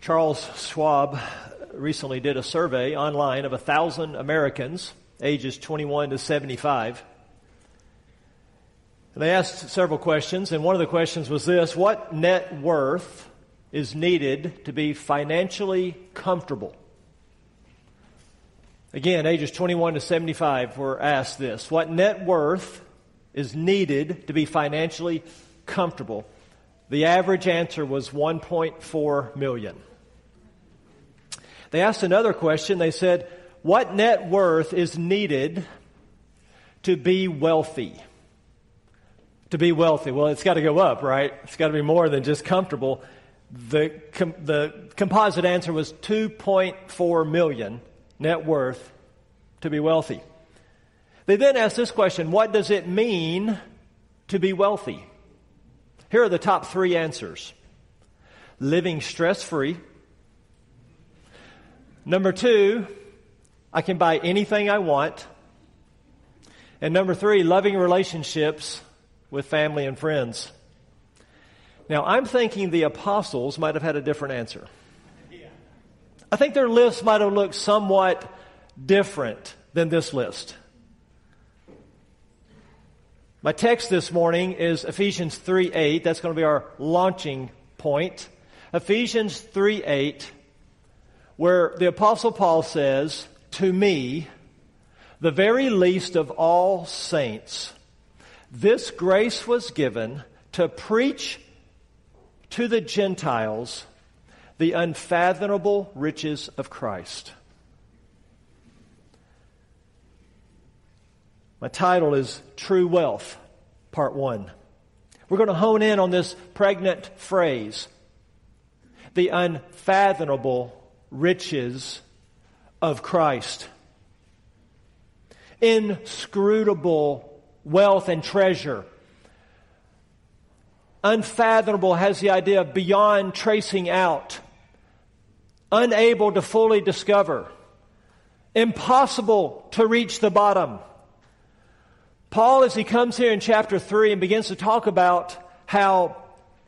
Charles Schwab recently did a survey online of a thousand Americans ages 21 to 75. And they asked several questions, and one of the questions was this What net worth is needed to be financially comfortable? Again, ages 21 to 75 were asked this What net worth is needed to be financially comfortable? The average answer was 1.4 million. They asked another question. They said, What net worth is needed to be wealthy? To be wealthy. Well, it's got to go up, right? It's got to be more than just comfortable. The, com- the composite answer was 2.4 million net worth to be wealthy. They then asked this question What does it mean to be wealthy? Here are the top three answers living stress free. Number two, I can buy anything I want. And number three, loving relationships with family and friends. Now, I'm thinking the apostles might have had a different answer. I think their list might have looked somewhat different than this list. My text this morning is Ephesians 3 8. That's going to be our launching point. Ephesians 3 8, where the Apostle Paul says, To me, the very least of all saints, this grace was given to preach to the Gentiles the unfathomable riches of Christ My title is True Wealth, Part 1. We're going to hone in on this pregnant phrase the unfathomable riches of Christ. Inscrutable wealth and treasure. Unfathomable has the idea of beyond tracing out, unable to fully discover, impossible to reach the bottom. Paul, as he comes here in chapter 3 and begins to talk about how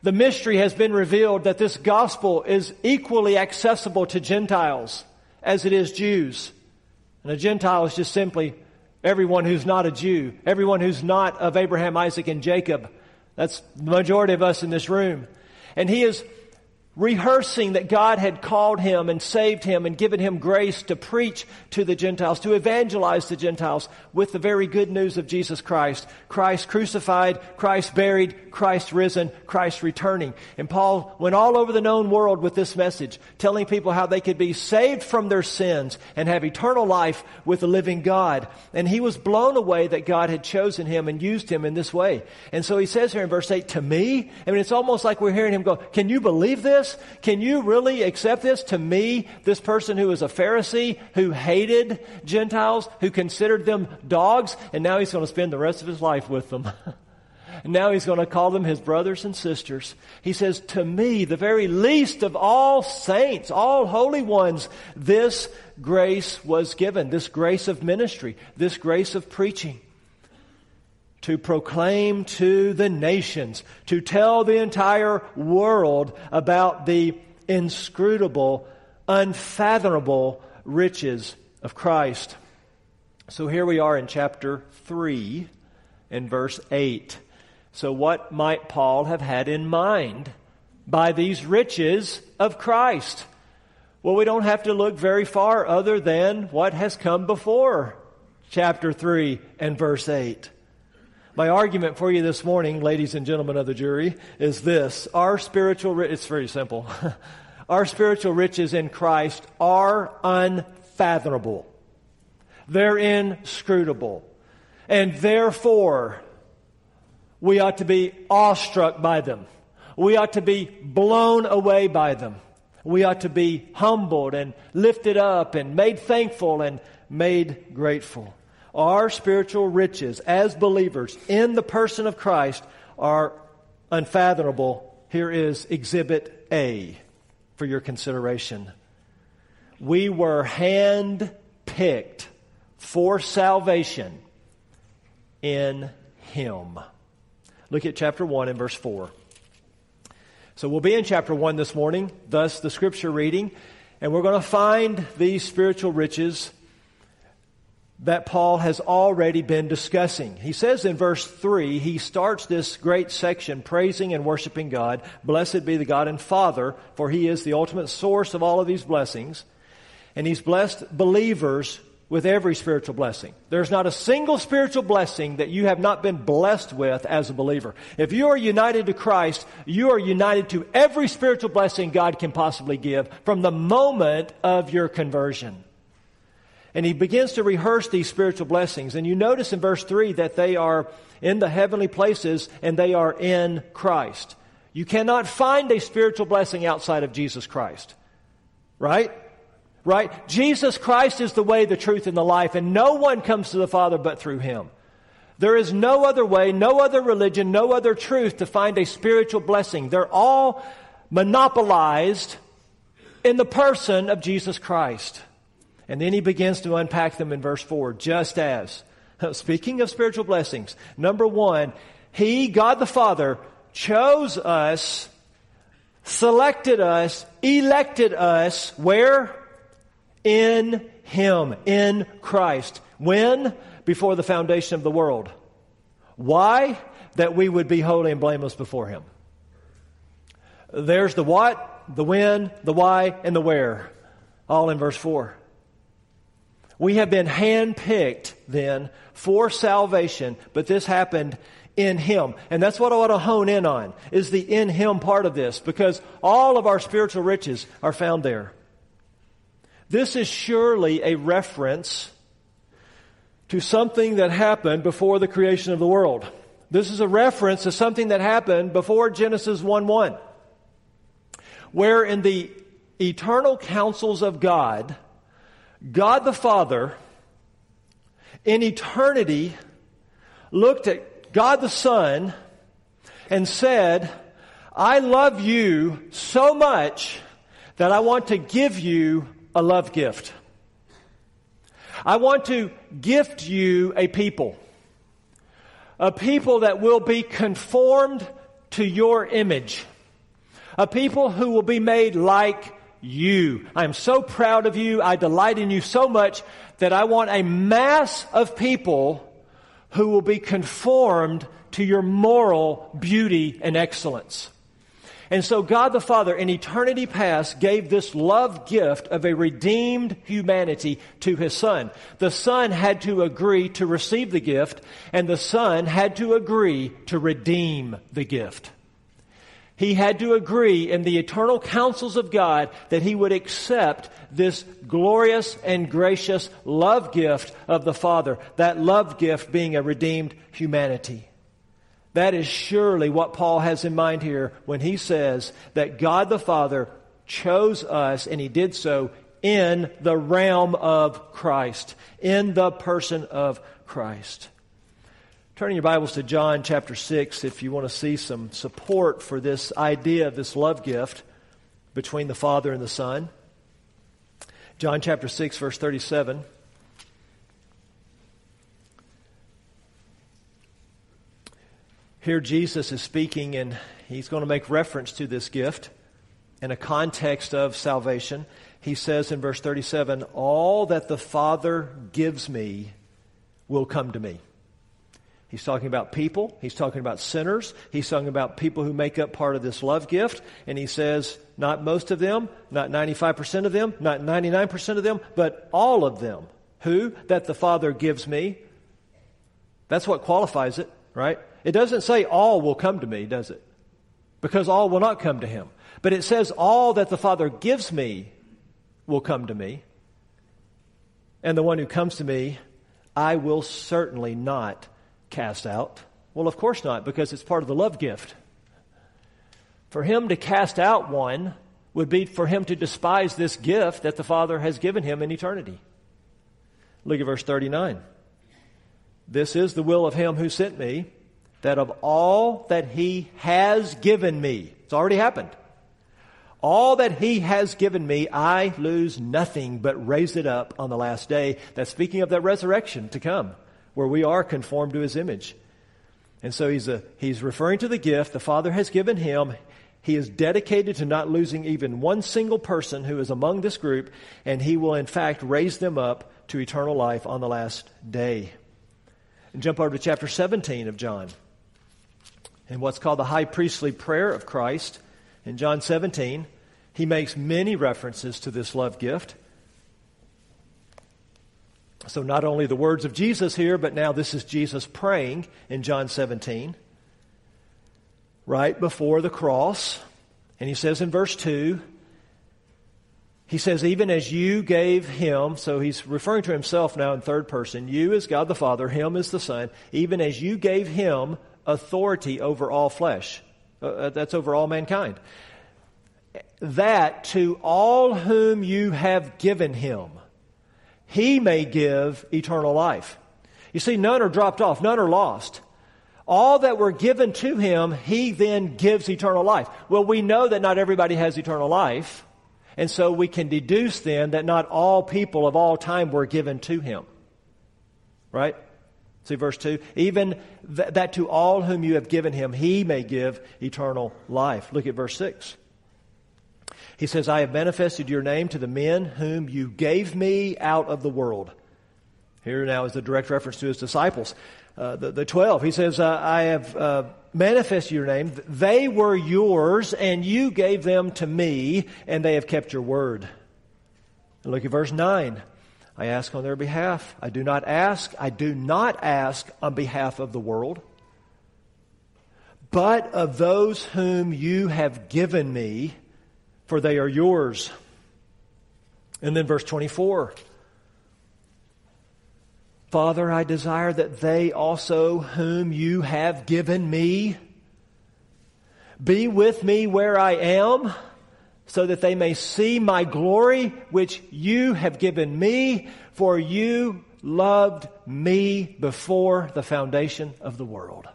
the mystery has been revealed that this gospel is equally accessible to Gentiles as it is Jews. And a Gentile is just simply everyone who's not a Jew, everyone who's not of Abraham, Isaac, and Jacob. That's the majority of us in this room. And he is rehearsing that God had called him and saved him and given him grace to preach to the Gentiles, to evangelize the Gentiles with the very good news of Jesus Christ. Christ crucified, Christ buried, Christ risen, Christ returning. And Paul went all over the known world with this message, telling people how they could be saved from their sins and have eternal life with the living God. And he was blown away that God had chosen him and used him in this way. And so he says here in verse 8, to me, I mean, it's almost like we're hearing him go, can you believe this? This? Can you really accept this? To me, this person who is a Pharisee, who hated Gentiles, who considered them dogs, and now he's going to spend the rest of his life with them. Now he's going to call them his brothers and sisters. He says, To me, the very least of all saints, all holy ones, this grace was given, this grace of ministry, this grace of preaching to proclaim to the nations, to tell the entire world about the inscrutable, unfathomable riches of Christ. So here we are in chapter 3 and verse 8. So, what might Paul have had in mind by these riches of Christ? Well, we don't have to look very far other than what has come before chapter 3 and verse 8. My argument for you this morning, ladies and gentlemen of the jury, is this. Our spiritual, it's very simple. Our spiritual riches in Christ are unfathomable. They're inscrutable. And therefore, we ought to be awestruck by them. We ought to be blown away by them. We ought to be humbled and lifted up and made thankful and made grateful. Our spiritual riches as believers in the person of Christ are unfathomable. Here is Exhibit A for your consideration. We were hand picked for salvation in Him. Look at chapter 1 and verse 4. So we'll be in chapter 1 this morning, thus the scripture reading, and we're going to find these spiritual riches that Paul has already been discussing. He says in verse 3, he starts this great section praising and worshiping God. Blessed be the God and Father, for he is the ultimate source of all of these blessings. And he's blessed believers with every spiritual blessing. There's not a single spiritual blessing that you have not been blessed with as a believer. If you are united to Christ, you are united to every spiritual blessing God can possibly give from the moment of your conversion. And he begins to rehearse these spiritual blessings. And you notice in verse 3 that they are in the heavenly places and they are in Christ. You cannot find a spiritual blessing outside of Jesus Christ. Right? Right? Jesus Christ is the way, the truth, and the life, and no one comes to the Father but through Him. There is no other way, no other religion, no other truth to find a spiritual blessing. They're all monopolized in the person of Jesus Christ. And then he begins to unpack them in verse 4, just as. Speaking of spiritual blessings, number one, He, God the Father, chose us, selected us, elected us, where? In Him, in Christ. When? Before the foundation of the world. Why? That we would be holy and blameless before Him. There's the what, the when, the why, and the where. All in verse 4. We have been handpicked then for salvation, but this happened in Him. And that's what I want to hone in on, is the in Him part of this, because all of our spiritual riches are found there. This is surely a reference to something that happened before the creation of the world. This is a reference to something that happened before Genesis 1 1, where in the eternal counsels of God, God the Father in eternity looked at God the Son and said, I love you so much that I want to give you a love gift. I want to gift you a people. A people that will be conformed to your image. A people who will be made like you. I am so proud of you. I delight in you so much that I want a mass of people who will be conformed to your moral beauty and excellence. And so God the Father in eternity past gave this love gift of a redeemed humanity to His Son. The Son had to agree to receive the gift and the Son had to agree to redeem the gift he had to agree in the eternal counsels of God that he would accept this glorious and gracious love gift of the Father, that love gift being a redeemed humanity. That is surely what Paul has in mind here when he says that God the Father chose us and he did so in the realm of Christ, in the person of Christ. Turning your Bibles to John chapter 6 if you want to see some support for this idea of this love gift between the Father and the Son. John chapter 6, verse 37. Here Jesus is speaking and he's going to make reference to this gift in a context of salvation. He says in verse 37, All that the Father gives me will come to me. He's talking about people. He's talking about sinners. He's talking about people who make up part of this love gift. And he says, not most of them, not 95% of them, not 99% of them, but all of them. Who? That the Father gives me. That's what qualifies it, right? It doesn't say all will come to me, does it? Because all will not come to him. But it says all that the Father gives me will come to me. And the one who comes to me, I will certainly not cast out? Well, of course not, because it's part of the love gift. For him to cast out one would be for him to despise this gift that the Father has given him in eternity. Look at verse 39. This is the will of him who sent me, that of all that he has given me, it's already happened. All that he has given me, I lose nothing but raise it up on the last day. That's speaking of that resurrection to come where we are conformed to his image. And so he's, a, he's referring to the gift the Father has given him. He is dedicated to not losing even one single person who is among this group, and he will in fact raise them up to eternal life on the last day. And jump over to chapter 17 of John. In what's called the high priestly prayer of Christ, in John 17, he makes many references to this love gift. So, not only the words of Jesus here, but now this is Jesus praying in John 17 right before the cross. And he says in verse 2, he says, even as you gave him, so he's referring to himself now in third person, you as God the Father, him as the Son, even as you gave him authority over all flesh. Uh, uh that's over all mankind. That to all whom you have given him, he may give eternal life. You see, none are dropped off, none are lost all that were given to him, he then gives eternal life. Well, we know that not everybody has eternal life, and so we can deduce then that not all people of all time were given to him. Right? See verse 2? Even th- that to all whom you have given him, he may give eternal life. Look at verse 6. He says, I have manifested your name to the men whom you gave me out of the world. Here now is the direct reference to his disciples. Uh, the, the 12. He says, uh, I have uh, manifested your name. They were yours, and you gave them to me, and they have kept your word. And look at verse 9. I ask on their behalf. I do not ask. I do not ask on behalf of the world, but of those whom you have given me, for they are yours. And then verse 24. Father, I desire that they also, whom you have given me, be with me where I am, so that they may see my glory, which you have given me, for you loved me before the foundation of the world.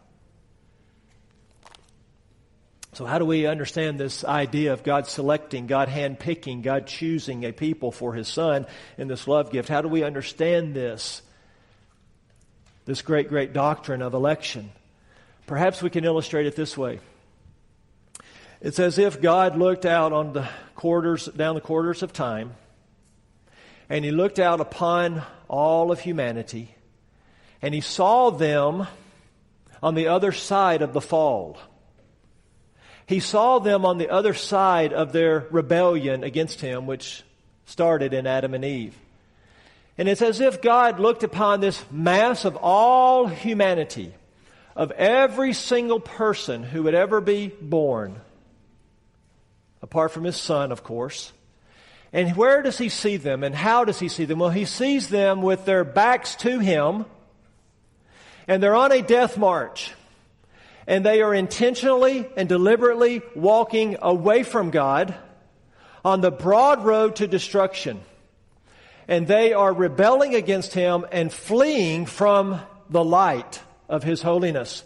So, how do we understand this idea of God selecting, God handpicking, God choosing a people for His Son in this love gift? How do we understand this? this great, great doctrine of election. Perhaps we can illustrate it this way. It's as if God looked out on the quarters, down the quarters of time, and He looked out upon all of humanity, and He saw them on the other side of the fall. He saw them on the other side of their rebellion against Him, which started in Adam and Eve. And it's as if God looked upon this mass of all humanity, of every single person who would ever be born, apart from his son, of course. And where does he see them and how does he see them? Well, he sees them with their backs to him and they're on a death march. And they are intentionally and deliberately walking away from God on the broad road to destruction and they are rebelling against him and fleeing from the light of his holiness.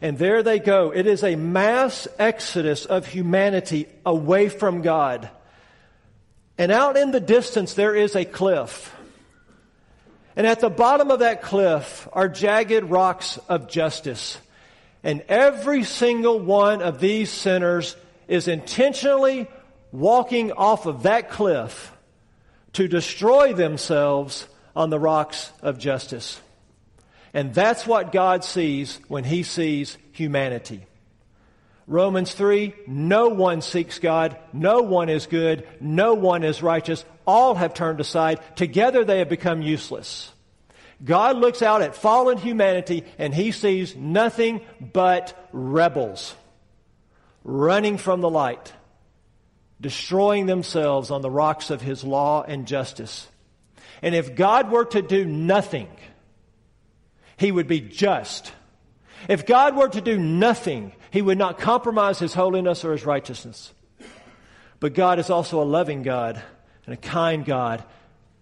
And there they go. It is a mass exodus of humanity away from God. And out in the distance, there is a cliff. And at the bottom of that cliff are jagged rocks of justice. And every single one of these sinners is intentionally walking off of that cliff to destroy themselves on the rocks of justice. And that's what God sees when He sees humanity. Romans 3, no one seeks God, no one is good, no one is righteous, all have turned aside, together they have become useless. God looks out at fallen humanity and He sees nothing but rebels running from the light destroying themselves on the rocks of his law and justice. And if God were to do nothing, he would be just. If God were to do nothing, he would not compromise his holiness or his righteousness. But God is also a loving God and a kind God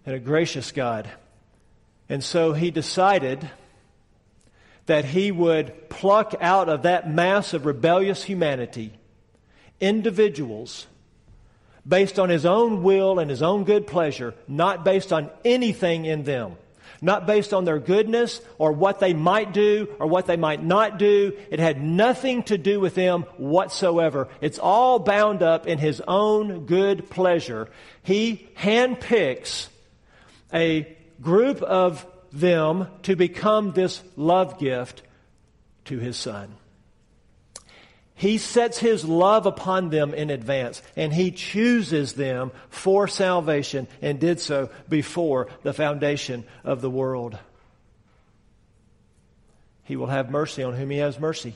and a gracious God. And so he decided that he would pluck out of that mass of rebellious humanity individuals based on his own will and his own good pleasure, not based on anything in them. Not based on their goodness or what they might do or what they might not do. It had nothing to do with them whatsoever. It's all bound up in His own good pleasure. He handpicks a group of them to become this love gift to His Son. He sets his love upon them in advance and he chooses them for salvation and did so before the foundation of the world. He will have mercy on whom he has mercy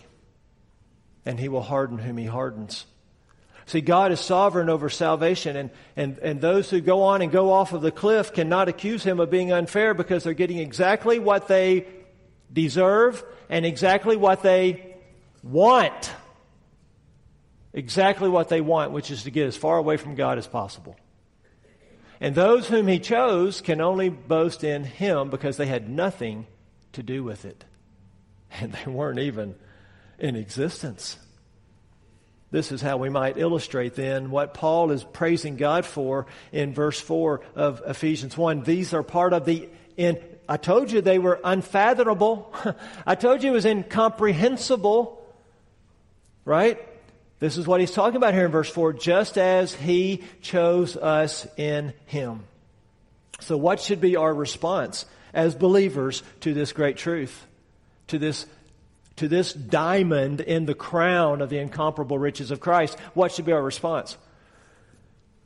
and he will harden whom he hardens. See, God is sovereign over salvation, and, and, and those who go on and go off of the cliff cannot accuse him of being unfair because they're getting exactly what they deserve and exactly what they want exactly what they want, which is to get as far away from God as possible. And those whom he chose can only boast in him because they had nothing to do with it. And they weren't even in existence. This is how we might illustrate then what Paul is praising God for in verse 4 of Ephesians 1. These are part of the in I told you they were unfathomable. I told you it was incomprehensible. Right? This is what he's talking about here in verse 4 just as he chose us in him. So, what should be our response as believers to this great truth? To this, to this diamond in the crown of the incomparable riches of Christ? What should be our response?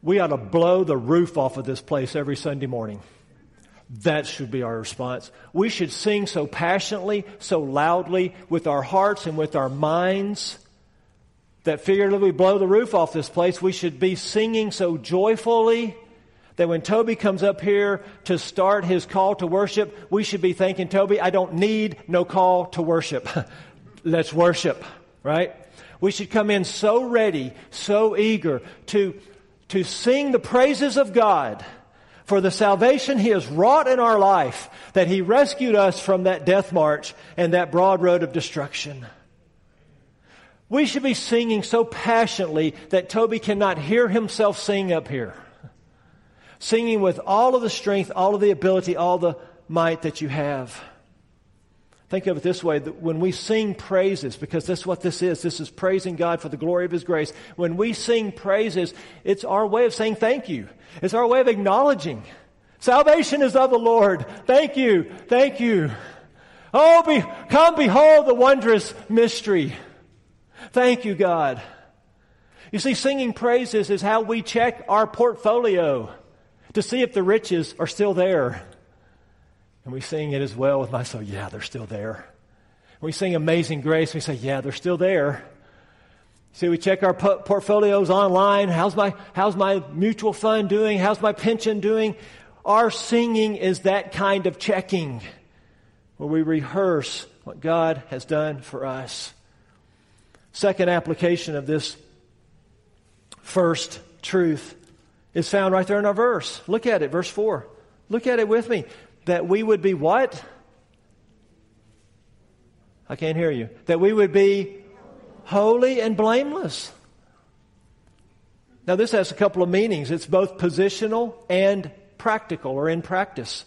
We ought to blow the roof off of this place every Sunday morning. That should be our response. We should sing so passionately, so loudly, with our hearts and with our minds that figuratively blow the roof off this place. We should be singing so joyfully that when Toby comes up here to start his call to worship, we should be thanking Toby, I don't need no call to worship. Let's worship, right? We should come in so ready, so eager to, to sing the praises of God for the salvation He has wrought in our life, that He rescued us from that death march and that broad road of destruction. We should be singing so passionately that Toby cannot hear himself sing up here. Singing with all of the strength, all of the ability, all the might that you have. Think of it this way that when we sing praises, because that's what this is, this is praising God for the glory of His grace. When we sing praises, it's our way of saying thank you. It's our way of acknowledging. Salvation is of the Lord. Thank you. Thank you. Oh, be, come behold the wondrous mystery. Thank you, God. You see, singing praises is how we check our portfolio to see if the riches are still there. And we sing it as well with my soul. Yeah, they're still there. We sing Amazing Grace. We say, yeah, they're still there. See, we check our portfolios online. How's my, how's my mutual fund doing? How's my pension doing? Our singing is that kind of checking where we rehearse what God has done for us. Second application of this first truth is found right there in our verse. Look at it, verse 4. Look at it with me. That we would be what? I can't hear you. That we would be holy and blameless. Now, this has a couple of meanings. It's both positional and practical or in practice.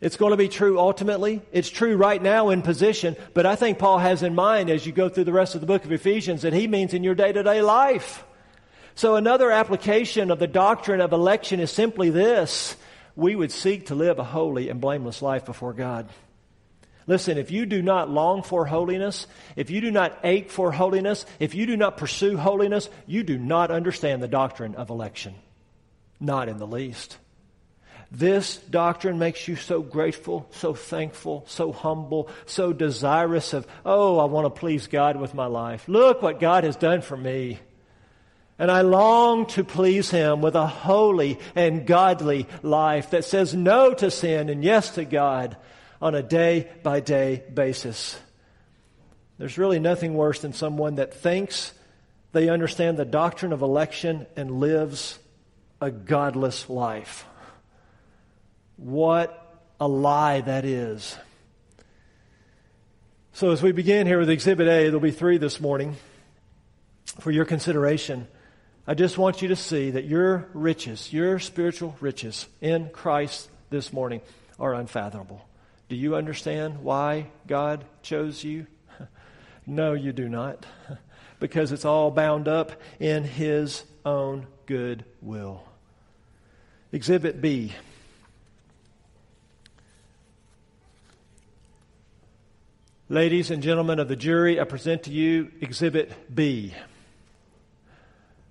It's going to be true ultimately. It's true right now in position, but I think Paul has in mind as you go through the rest of the book of Ephesians that he means in your day to day life. So, another application of the doctrine of election is simply this we would seek to live a holy and blameless life before God. Listen, if you do not long for holiness, if you do not ache for holiness, if you do not pursue holiness, you do not understand the doctrine of election. Not in the least. This doctrine makes you so grateful, so thankful, so humble, so desirous of, oh, I want to please God with my life. Look what God has done for me. And I long to please Him with a holy and godly life that says no to sin and yes to God on a day by day basis. There's really nothing worse than someone that thinks they understand the doctrine of election and lives a godless life. What a lie that is. So, as we begin here with Exhibit A, there'll be three this morning for your consideration. I just want you to see that your riches, your spiritual riches in Christ this morning, are unfathomable. Do you understand why God chose you? no, you do not. because it's all bound up in His own good will. Exhibit B. Ladies and gentlemen of the jury, I present to you Exhibit B.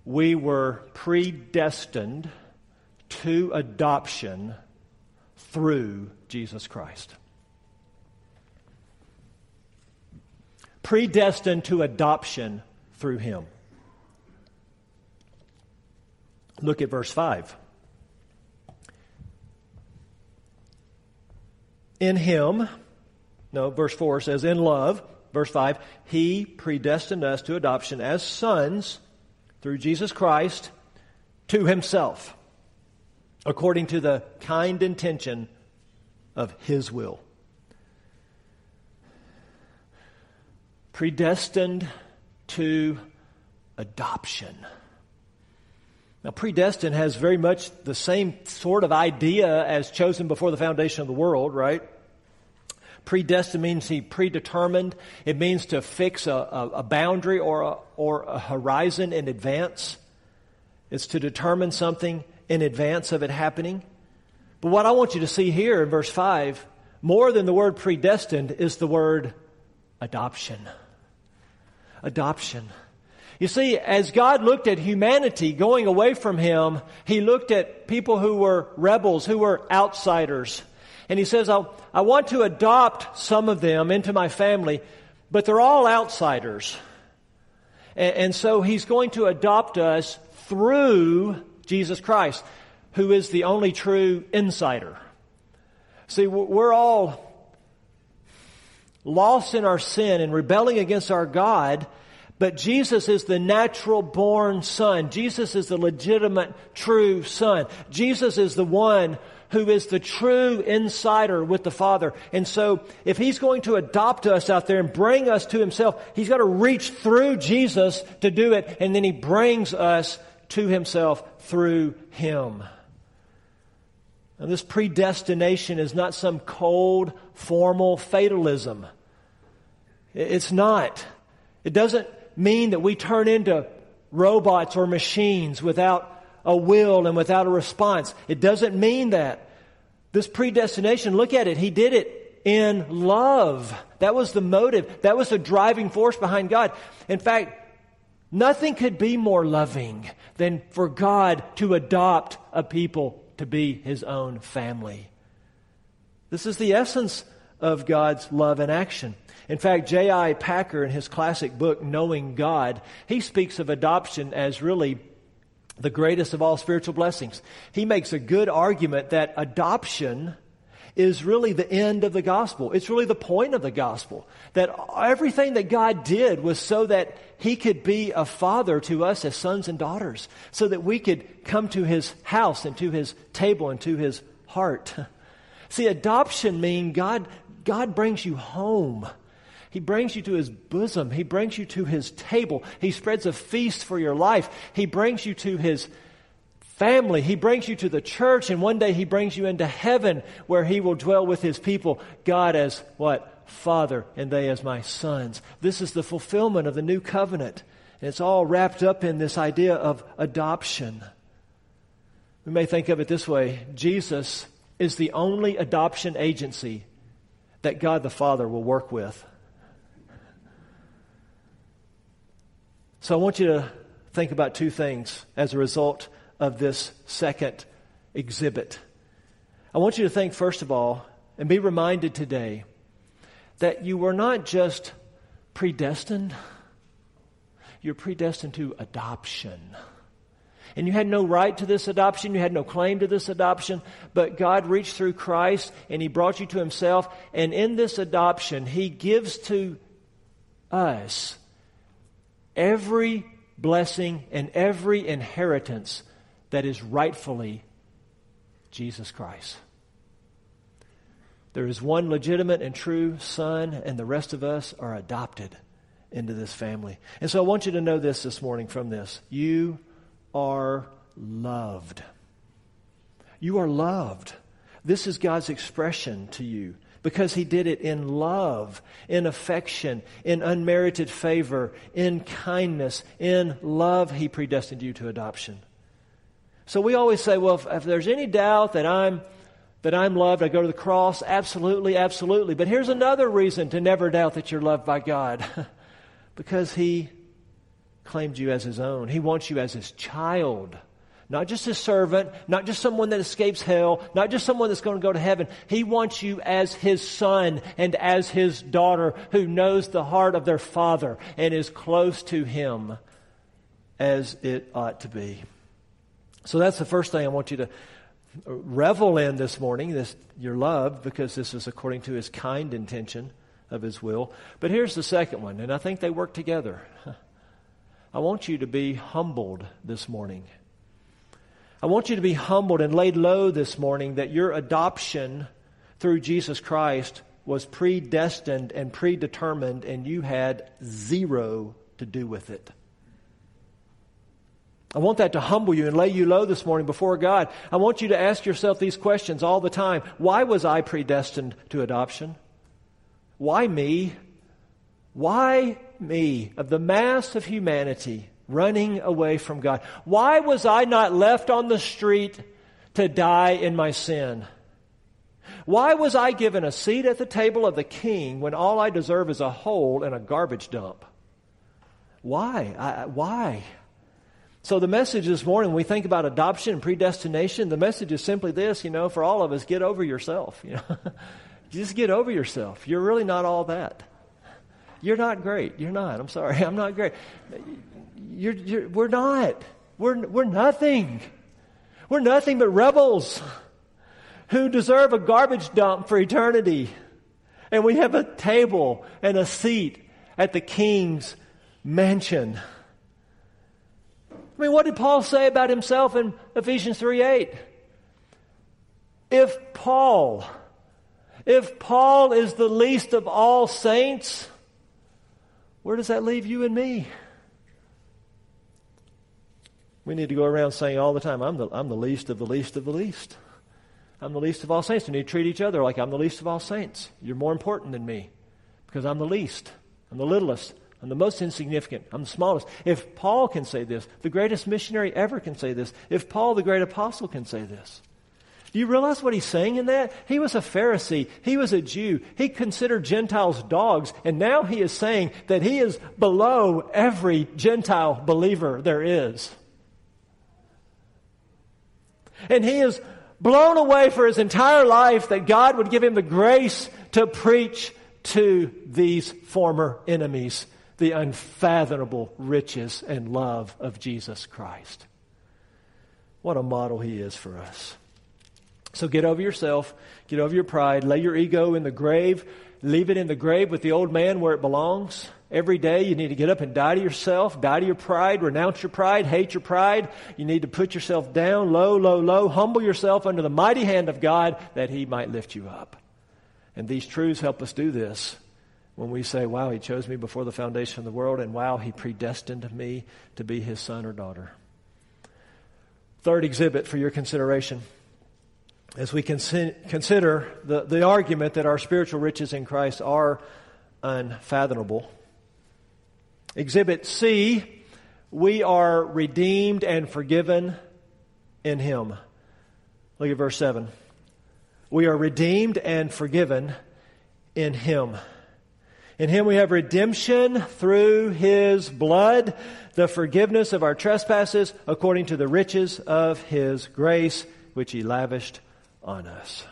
We were predestined to adoption through Jesus Christ. Predestined to adoption through Him. Look at verse 5. In Him, no, verse 4 says, in love, verse 5, He predestined us to adoption as sons through Jesus Christ to Himself according to the kind intention of His will. Predestined to adoption. Now, predestined has very much the same sort of idea as chosen before the foundation of the world, right? Predestined means he predetermined. It means to fix a, a, a boundary or a, or a horizon in advance. It's to determine something in advance of it happening. But what I want you to see here in verse 5, more than the word predestined, is the word adoption. Adoption. You see, as God looked at humanity going away from Him, He looked at people who were rebels, who were outsiders. And He says, I, I want to adopt some of them into my family, but they're all outsiders. And, and so He's going to adopt us through Jesus Christ, who is the only true insider. See, we're all lost in our sin and rebelling against our God, but Jesus is the natural born son. Jesus is the legitimate true son. Jesus is the one who is the true insider with the Father. And so, if He's going to adopt us out there and bring us to Himself, He's got to reach through Jesus to do it, and then He brings us to himself through him. And this predestination is not some cold, formal fatalism. It's not. It doesn't mean that we turn into robots or machines without a will and without a response. It doesn't mean that. This predestination, look at it. He did it in love. That was the motive. That was the driving force behind God. In fact, Nothing could be more loving than for God to adopt a people to be his own family. This is the essence of God's love and action. In fact, J.I. Packer, in his classic book, Knowing God, he speaks of adoption as really the greatest of all spiritual blessings. He makes a good argument that adoption is really the end of the gospel. It's really the point of the gospel. That everything that God did was so that He could be a father to us as sons and daughters, so that we could come to His house and to His table and to His heart. See, adoption means God, God brings you home. He brings you to his bosom. He brings you to his table. He spreads a feast for your life. He brings you to his family. He brings you to the church, and one day He brings you into heaven where He will dwell with His people. God as what? Father, and they as my sons. This is the fulfillment of the new covenant. And it's all wrapped up in this idea of adoption. We may think of it this way Jesus is the only adoption agency that God the Father will work with. So I want you to think about two things as a result of this second exhibit. I want you to think, first of all, and be reminded today that you were not just predestined, you're predestined to adoption. And you had no right to this adoption, you had no claim to this adoption, but God reached through Christ and He brought you to Himself. And in this adoption, He gives to us every blessing and every inheritance that is rightfully Jesus Christ. There is one legitimate and true son, and the rest of us are adopted into this family. And so I want you to know this this morning from this. You are loved. You are loved. This is God's expression to you because he did it in love, in affection, in unmerited favor, in kindness, in love, he predestined you to adoption. So we always say, well, if, if, there's any doubt that I'm that I'm loved, I go to the cross. Absolutely, absolutely. But here's another reason to never doubt that you're loved by God. because he claimed you as his own. He wants you as his child. Not just his servant, not just someone that escapes hell, not just someone that's going to go to heaven. He wants you as his son and as his daughter who knows the heart of their father and is close to him as it ought to be. So that's the first thing I want you to revel in this morning, this your love, because this is according to his kind intention of his will. But here's the second one, and I think they work together. I want you to be humbled this morning. I want you to be humbled and laid low this morning that your adoption through Jesus Christ was predestined and predetermined, and you had zero to do with it. I want that to humble you and lay you low this morning before God. I want you to ask yourself these questions all the time. Why was I predestined to adoption? Why me? Why me? Of the mass of humanity, running away from God. Why was I not left on the street to die in my sin? Why was I given a seat at the table of the king when all I deserve is a hole in a garbage dump? Why? I, why? So the message this morning, when we think about adoption and predestination, the message is simply this, you know, for all of us, get over yourself. You know? Just get over yourself. You're really not all that. You're not great. You're not. I'm sorry. I'm not great. You're, you're, we're not. We're, we're nothing. We're nothing but rebels who deserve a garbage dump for eternity. And we have a table and a seat at the king's mansion. I mean, what did Paul say about himself in Ephesians 3 8? If Paul, if Paul is the least of all saints, where does that leave you and me? We need to go around saying all the time, I'm the, I'm the least of the least of the least. I'm the least of all saints. We need to treat each other like I'm the least of all saints. You're more important than me because I'm the least. I'm the littlest. I'm the most insignificant. I'm the smallest. If Paul can say this, the greatest missionary ever can say this. If Paul, the great apostle, can say this. Do you realize what he's saying in that? He was a Pharisee. He was a Jew. He considered Gentiles dogs. And now he is saying that he is below every Gentile believer there is. And he is blown away for his entire life that God would give him the grace to preach to these former enemies the unfathomable riches and love of Jesus Christ. What a model he is for us. So get over yourself, get over your pride, lay your ego in the grave, leave it in the grave with the old man where it belongs. Every day you need to get up and die to yourself, die to your pride, renounce your pride, hate your pride. You need to put yourself down low, low, low, humble yourself under the mighty hand of God that He might lift you up. And these truths help us do this when we say, Wow, He chose me before the foundation of the world, and wow, He predestined me to be His son or daughter. Third exhibit for your consideration as we consider the, the argument that our spiritual riches in Christ are unfathomable. Exhibit C, we are redeemed and forgiven in Him. Look at verse 7. We are redeemed and forgiven in Him. In Him we have redemption through His blood, the forgiveness of our trespasses according to the riches of His grace, which He lavished on us.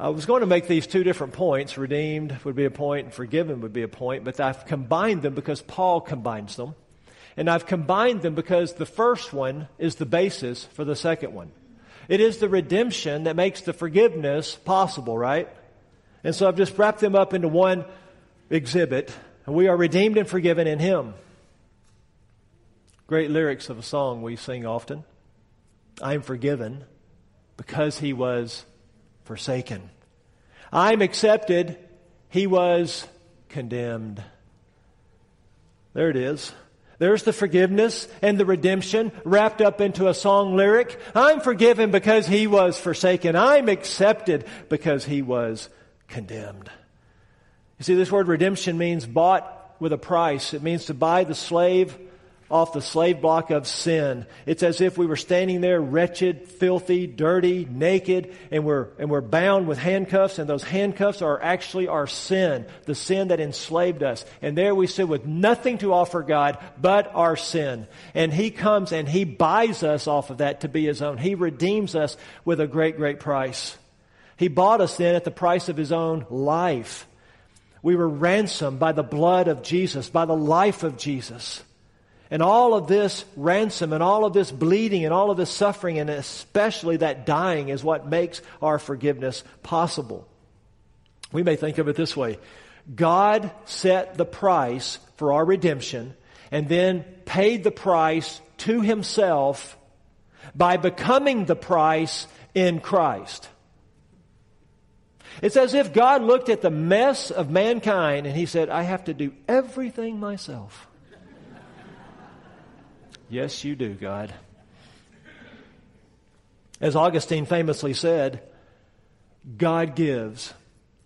I was going to make these two different points. Redeemed would be a point, and forgiven would be a point, but I've combined them because Paul combines them. And I've combined them because the first one is the basis for the second one. It is the redemption that makes the forgiveness possible, right? And so I've just wrapped them up into one exhibit. And we are redeemed and forgiven in Him. Great lyrics of a song we sing often. I am forgiven because He was forsaken. I'm accepted. He was condemned. There it is. There's the forgiveness and the redemption wrapped up into a song lyric. I'm forgiven because he was forsaken. I'm accepted because he was condemned. You see, this word redemption means bought with a price. It means to buy the slave off the slave block of sin. It's as if we were standing there wretched, filthy, dirty, naked, and we're, and we're bound with handcuffs, and those handcuffs are actually our sin, the sin that enslaved us. And there we sit with nothing to offer God but our sin. And He comes and He buys us off of that to be His own. He redeems us with a great, great price. He bought us then at the price of His own life. We were ransomed by the blood of Jesus, by the life of Jesus. And all of this ransom and all of this bleeding and all of this suffering and especially that dying is what makes our forgiveness possible. We may think of it this way. God set the price for our redemption and then paid the price to himself by becoming the price in Christ. It's as if God looked at the mess of mankind and he said, I have to do everything myself. Yes, you do, God. As Augustine famously said, God gives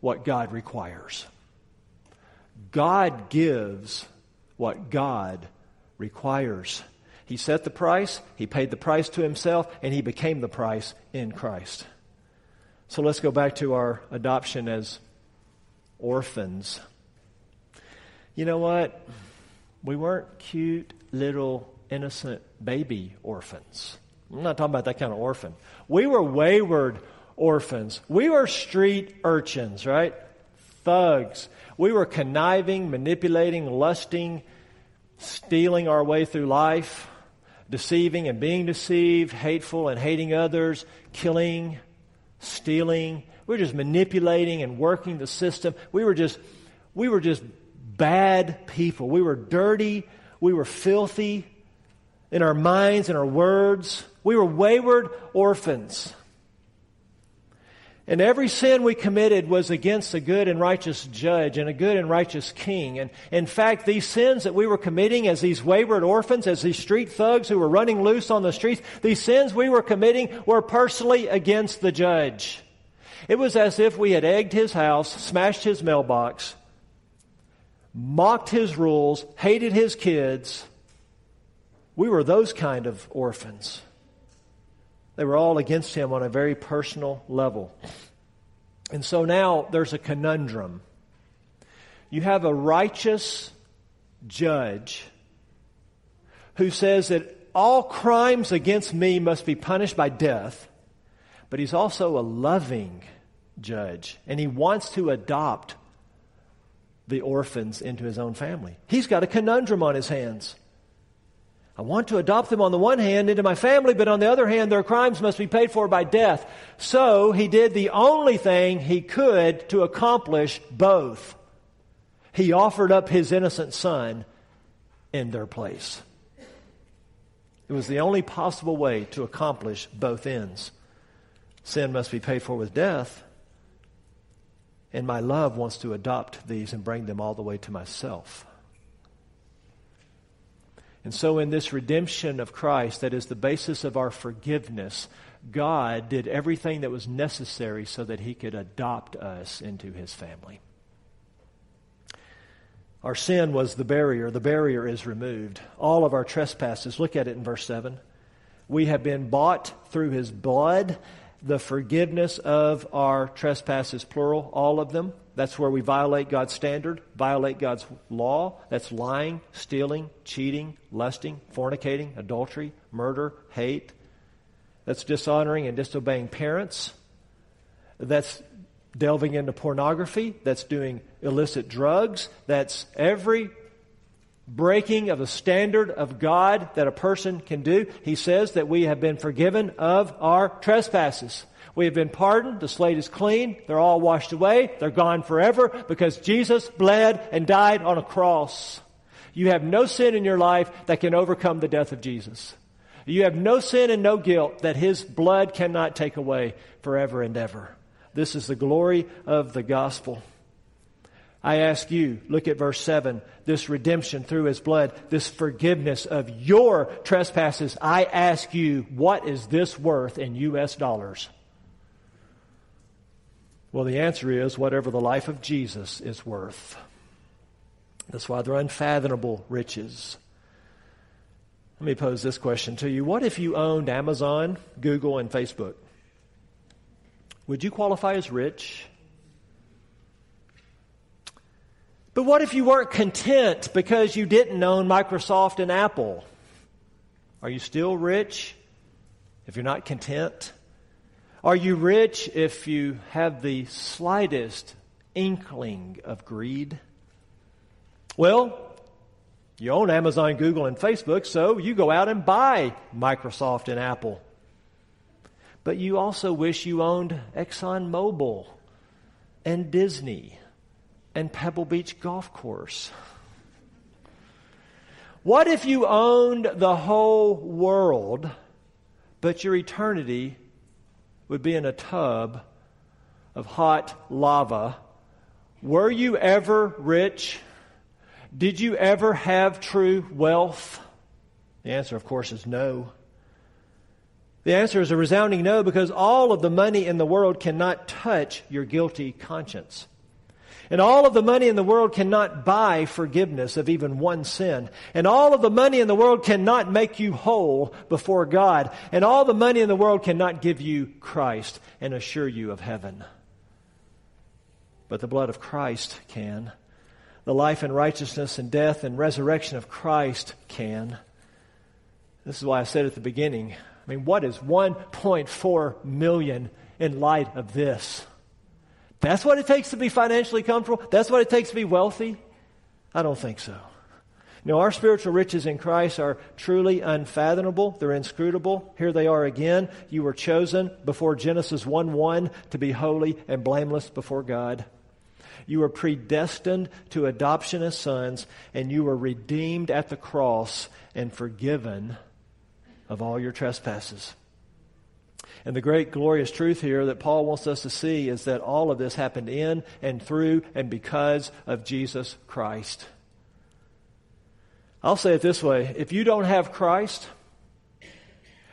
what God requires. God gives what God requires. He set the price, He paid the price to Himself, and He became the price in Christ. So let's go back to our adoption as orphans. You know what? We weren't cute little innocent baby orphans. I'm not talking about that kind of orphan. We were wayward orphans. We were street urchins, right? Thugs. We were conniving, manipulating, lusting, stealing our way through life, deceiving and being deceived, hateful and hating others, killing, stealing. We were just manipulating and working the system. We were just, we were just bad people. We were dirty. We were filthy in our minds and our words. We were wayward orphans. And every sin we committed was against a good and righteous judge and a good and righteous king. And in fact, these sins that we were committing as these wayward orphans, as these street thugs who were running loose on the streets, these sins we were committing were personally against the judge. It was as if we had egged his house, smashed his mailbox, mocked his rules, hated his kids, we were those kind of orphans. They were all against him on a very personal level. And so now there's a conundrum. You have a righteous judge who says that all crimes against me must be punished by death, but he's also a loving judge, and he wants to adopt the orphans into his own family. He's got a conundrum on his hands. I want to adopt them on the one hand into my family, but on the other hand, their crimes must be paid for by death. So he did the only thing he could to accomplish both. He offered up his innocent son in their place. It was the only possible way to accomplish both ends. Sin must be paid for with death, and my love wants to adopt these and bring them all the way to myself. And so, in this redemption of Christ, that is the basis of our forgiveness, God did everything that was necessary so that He could adopt us into His family. Our sin was the barrier. The barrier is removed. All of our trespasses, look at it in verse 7. We have been bought through His blood, the forgiveness of our trespasses, plural, all of them. That's where we violate God's standard, violate God's law. That's lying, stealing, cheating, lusting, fornicating, adultery, murder, hate. That's dishonoring and disobeying parents. That's delving into pornography. That's doing illicit drugs. That's every breaking of the standard of God that a person can do. He says that we have been forgiven of our trespasses. We have been pardoned. The slate is clean. They're all washed away. They're gone forever because Jesus bled and died on a cross. You have no sin in your life that can overcome the death of Jesus. You have no sin and no guilt that His blood cannot take away forever and ever. This is the glory of the gospel. I ask you, look at verse 7, this redemption through his blood, this forgiveness of your trespasses. I ask you, what is this worth in U.S. dollars? Well, the answer is whatever the life of Jesus is worth. That's why they're unfathomable riches. Let me pose this question to you. What if you owned Amazon, Google, and Facebook? Would you qualify as rich? But what if you weren't content because you didn't own Microsoft and Apple? Are you still rich if you're not content? Are you rich if you have the slightest inkling of greed? Well, you own Amazon, Google, and Facebook, so you go out and buy Microsoft and Apple. But you also wish you owned ExxonMobil and Disney and Pebble Beach Golf Course. What if you owned the whole world, but your eternity would be in a tub of hot lava? Were you ever rich? Did you ever have true wealth? The answer, of course, is no. The answer is a resounding no because all of the money in the world cannot touch your guilty conscience. And all of the money in the world cannot buy forgiveness of even one sin. And all of the money in the world cannot make you whole before God. And all the money in the world cannot give you Christ and assure you of heaven. But the blood of Christ can. The life and righteousness and death and resurrection of Christ can. This is why I said at the beginning, I mean, what is 1.4 million in light of this? That's what it takes to be financially comfortable? That's what it takes to be wealthy? I don't think so. Know, our spiritual riches in Christ are truly unfathomable. They're inscrutable. Here they are again. You were chosen before Genesis 1 1 to be holy and blameless before God. You were predestined to adoption as sons, and you were redeemed at the cross and forgiven of all your trespasses. And the great glorious truth here that Paul wants us to see is that all of this happened in and through and because of Jesus Christ. I'll say it this way if you don't have Christ,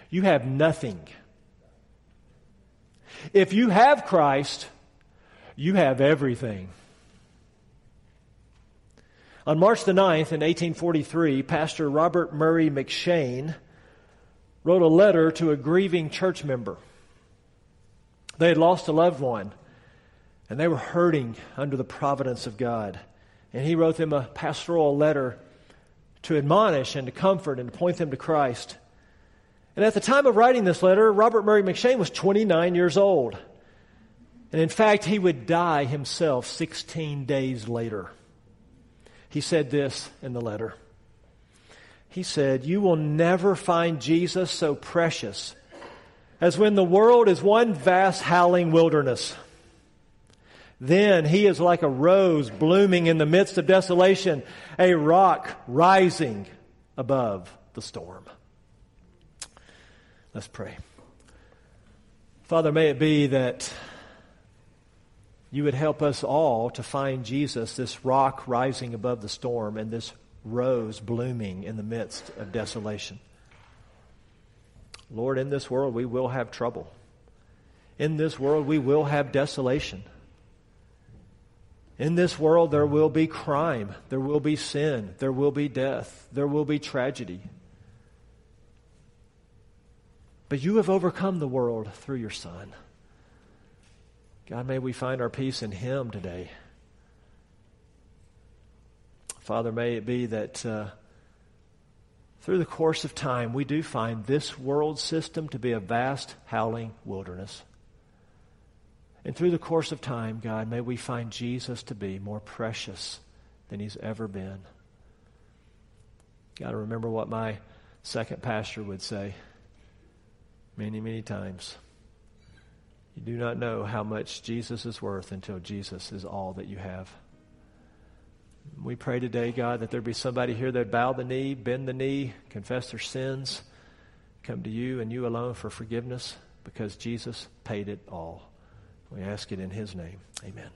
you have nothing. If you have Christ, you have everything. On March the 9th in 1843, Pastor Robert Murray M'Cheyne wrote a letter to a grieving church member. They had lost a loved one, and they were hurting under the providence of God. And he wrote them a pastoral letter to admonish and to comfort and to point them to Christ. And at the time of writing this letter, Robert Murray M'Cheyne was 29 years old. And in fact, he would die himself 16 days later. He said this in the letter he said, You will never find Jesus so precious as when the world is one vast howling wilderness. Then he is like a rose blooming in the midst of desolation, a rock rising above the storm. Let's pray. Father, may it be that you would help us all to find Jesus, this rock rising above the storm, and this rose blooming in the midst of desolation. Lord, in this world we will have trouble. In this world we will have desolation. In this world there will be crime, there will be sin, there will be death, there will be tragedy. But you have overcome the world through your Son. God, may we find our peace in Him today. Father, may it be that uh, through the course of time, we do find this world system to be a vast, howling wilderness. And through the course of time, God, may we find Jesus to be more precious than he's ever been. Got to remember what my second pastor would say many, many times. You do not know how much Jesus is worth until Jesus is all that you have. We pray today, God, that there be somebody here that bow the knee, bend the knee, confess their sins, come to you and you alone for forgiveness because Jesus paid it all. We ask it in His name. Amen.